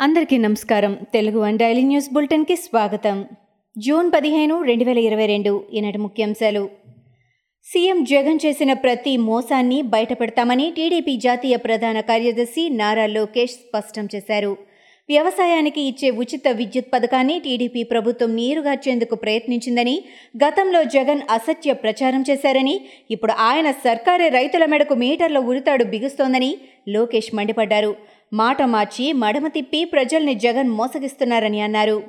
అందరికీ నమస్కారం. Telugu one daily news బులెటిన్కి స్వాగతం. జూన్ పదిహేను రెండు వేల ఇరవై రెండు ఈనాటి ముఖ్యాంశాలు. సీఎం జగన్ చేసిన ప్రతి మోసాన్ని బయటపెడతామని టీడీపీ జాతీయ ప్రధాన కార్యదర్శి నారా లోకేష్ స్పష్టం చేశారు. వ్యవసాయానికి ఇచ్చే ఉచిత విద్యుత్ పథకాన్ని టీడీపీ ప్రభుత్వం నీరుగార్చేందుకు ప్రయత్నించిందని గతంలో జగన్ అసత్య ప్రచారం చేశారని ఇప్పుడు ఆయన సర్కారే రైతుల మెడకు మీటర్ల ఉరితాడు బిగుస్తోందని లోకేష్ మండిపడ్డారు. మాట మార్చి మడమ తిప్పి ప్రజల్ని జగన్ మోసగిస్తున్నారని అన్నారు.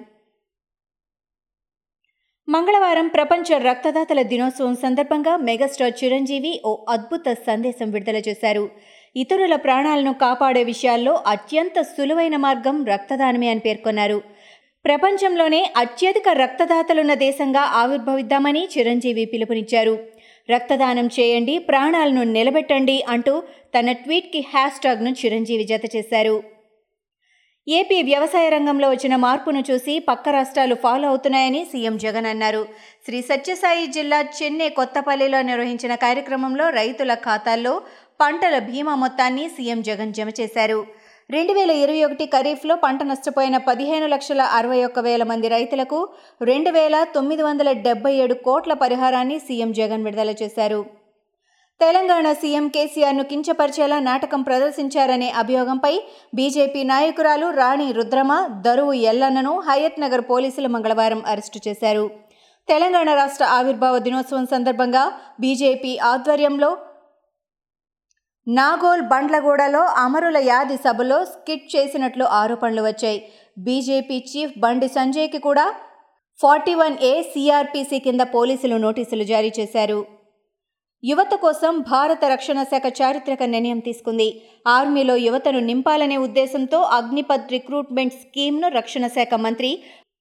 మంగళవారం ప్రపంచ రక్తదాతల దినోత్సవం సందర్భంగా మెగాస్టార్ చిరంజీవి ఓ అద్భుత సందేశం విడుదల చేశారు. ఇతరుల ప్రాణాలను కాపాడే విషయాల్లో అత్యంత సులువైన మార్గం రక్తదానమే అని పేర్కొన్నారు. ప్రపంచంలోనే అత్యధిక రక్తదాతలున్న దేశంగా ఆవిర్భవిద్దామని చిరంజీవి పిలుపునిచ్చారు. రక్తదానం చేయండి ప్రాణాలను నిలబెట్టండి అంటూ తన ట్వీట్కి హ్యాష్ ట్యాగ్ను చిరంజీవి జత చేశారు. ఏపీ వ్యవసాయ రంగంలో వచ్చిన మార్పును చూసి పక్క రాష్ట్రాలు ఫాలో అవుతున్నాయని సీఎం జగన్ అన్నారు. శ్రీ సత్యసాయి జిల్లా చెన్నై కొత్తపల్లిలో నిర్వహించిన కార్యక్రమంలో రైతుల ఖాతాల్లో పంటల బీమా మొత్తాన్ని సీఎం జగన్ జమ చేశారు. రెండు వేల ఇరవై ఒకటి ఖరీఫ్లో పంట నష్టపోయిన పదిహేను లక్షల అరవై ఒక్క వేల మంది రైతులకు రెండు వేల తొమ్మిది వందల డెబ్బై ఏడు కోట్ల పరిహారాన్ని సీఎం జగన్ విడుదల చేశారు. తెలంగాణ సీఎం కేసీఆర్ను కించపరిచేలా నాటకం ప్రదర్శించారనే అభియోగంపై బీజేపీ నాయకురాలు రాణి రుద్రమ దరువు ఎల్లన్నను హయత్ నగర్ పోలీసులు మంగళవారం అరెస్టు చేశారు. తెలంగాణ రాష్ట్ర ఆవిర్భావ దినోత్సవం సందర్భంగా బీజేపీ ఆధ్వర్యంలో నాగోల్ బండ్లగూడలో అమరుల యాది సభలో స్కిట్ చేసినట్లు ఆరోపణలు వచ్చాయి. బీజేపీ చీఫ్ బండి సంజయ్కి కూడా ఫార్టీ వన్ ఏ సిఆర్పిసి కింద పోలీసులు నోటీసులు జారీ చేశారు. యువత కోసం భారత రక్షణ శాఖ చారిత్రక నిర్ణయం తీసుకుంది. ఆర్మీలో యువతను నింపాలనే ఉద్దేశంతో అగ్నిపథ్ రిక్రూట్మెంట్ స్కీమ్ను రక్షణ శాఖ మంత్రి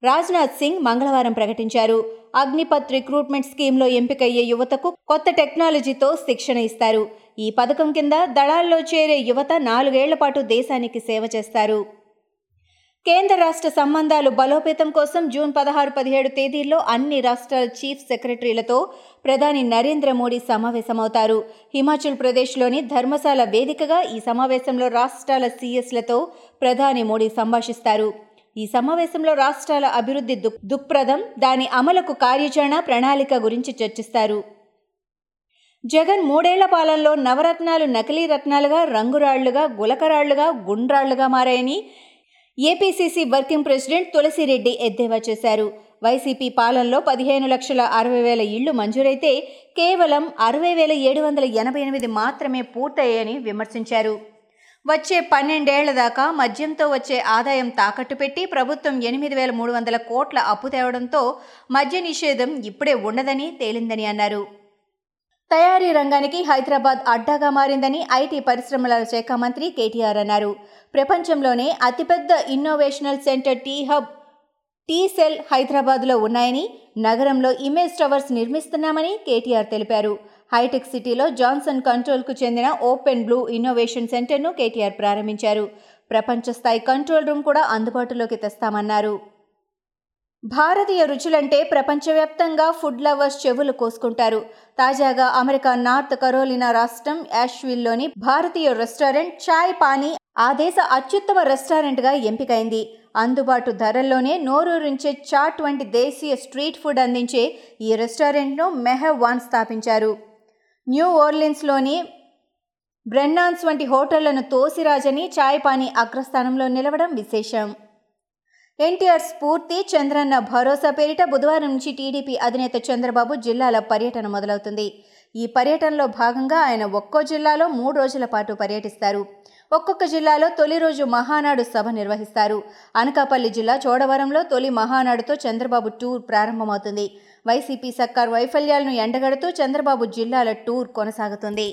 రాజ్నాథ్ సింగ్ మంగళవారం ప్రకటించారు. అగ్నిపథ్ రిక్రూట్మెంట్ స్కీమ్లో ఎంపికయ్యే యువతకు కొత్త టెక్నాలజీతో శిక్షణ ఇస్తారు. ఈ పథకం కింద దళాల్లో చేరే యువత నాలుగేళ్ళ పాటు దేశానికి సేవ చేస్తారు. కేంద్ర రాష్ట్ర సంబంధాలు బలోపేతం కోసం జూన్ పదహారు పదిహేడు తేదీల్లో అన్ని రాష్ట్రాల చీఫ్ సెక్రటరీలతో ప్రధాని నరేంద్ర మోడీ సమావేశమవుతారు. హిమాచల్ ప్రదేశ్లోని ధర్మశాల వేదికగా ఈ సమావేశంలో రాష్ట్రాల సీఎస్లతో ప్రధాని మోడీ సంభాషిస్తారు. ఈ సమావేశంలో రాష్ట్రాల అభివృద్ధి దుక్ప్రదం దాని అమలుకు కార్యాచరణ ప్రణాళిక గురించి చర్చిస్తారు. జగన్ మూడేళ్ళ పాలనలో నవరత్నాలు నకిలీ రత్నాలుగా రంగురాళ్ళుగా గులకరాళ్ళుగా గుండ్రాళ్ళుగా మారాయని ఏపీసీసీ వర్కింగ్ ప్రెసిడెంట్ తులసిరెడ్డి ఎద్దేవా చేశారు. వైసీపీ పాలనలో పదిహేను లక్షల అరవై వేల ఇళ్ళు మంజూరైతే కేవలం అరవై వేల ఏడు వందల ఎనభై ఎనిమిది మాత్రమే పూర్తయ్యాయని విమర్శించారు. వచ్చే పన్నెండేళ్ళ దాకా మద్యంతో వచ్చే ఆదాయం తాకట్టు పెట్టి ప్రభుత్వం ఎనిమిది వేల మూడు వందల కోట్ల అప్పు తేవడంతో మద్య నిషేధం ఇప్పుడే ఉండదని తేలిందని అన్నారు. తయారీ రంగానికి హైదరాబాద్ అడ్డాగా మారిందని ఐటీ పరిశ్రమల శాఖ మంత్రి కేటీఆర్ అన్నారు. ప్రపంచంలోనే అతిపెద్ద innovational centre T hub T cell హైదరాబాద్లో ఉన్నాయని నగరంలో ఇమేజ్ టవర్స్ నిర్మిస్తున్నామని కేటీఆర్ తెలిపారు. హైటెక్ సిటీలో జాన్సన్ కంట్రోల్కు చెందిన ఓపెన్ బ్లూ ఇన్నోవేషన్ సెంటర్ను కేటీఆర్ ప్రారంభించారు. ప్రపంచ స్థాయి కంట్రోల్ రూమ్ కూడా అందుబాటులోకి తెస్తామన్నారు. భారతీయ రుచులంటే ప్రపంచవ్యాప్తంగా ఫుడ్ లవర్స్ చెవులు కోసుకుంటారు. తాజాగా అమెరికా నార్త్ కరోలినా రాష్ట్రం యాష్విల్లోని భారతీయ రెస్టారెంట్ చాయ్ పానీ ఆ దేశ అత్యుత్తమ రెస్టారెంట్గా ఎంపికైంది. అందుబాటు ధరల్లోనే నోరూరించే చాట్ వంటి దేశీయ స్ట్రీట్ ఫుడ్ అందించే ఈ రెస్టారెంట్ను మెహవాన్ స్థాపించారు. న్యూ ఓర్లిన్స్లోని బ్రెన్నాన్స్ వంటి హోటళ్ళను తోసిరాజని చాయ్ పానీ అగ్రస్థానంలో నిలవడం విశేషం. ఎన్టీఆర్ స్ఫూర్తి చంద్రన్న భరోసా పేరిట బుధవారం నుంచి టీడీపీ అధినేత చంద్రబాబు జిల్లాల పర్యటన మొదలవుతుంది. ఈ పర్యటనలో భాగంగా ఆయన ఒక్కో జిల్లాలో మూడు రోజుల పాటు పర్యటిస్తారు. ఒక్కొక్క జిల్లాలో తొలి రోజు మహానాడు సభ నిర్వహిస్తారు. అనకాపల్లి జిల్లా చోడవరంలో తొలి మహానాడుతో చంద్రబాబు టూర్ ప్రారంభమవుతుంది. వైసీపీ సర్కార్ వైఫల్యాలను ఎండగడుతూ చంద్రబాబు జిల్లాల టూర్ కొనసాగుతుంది.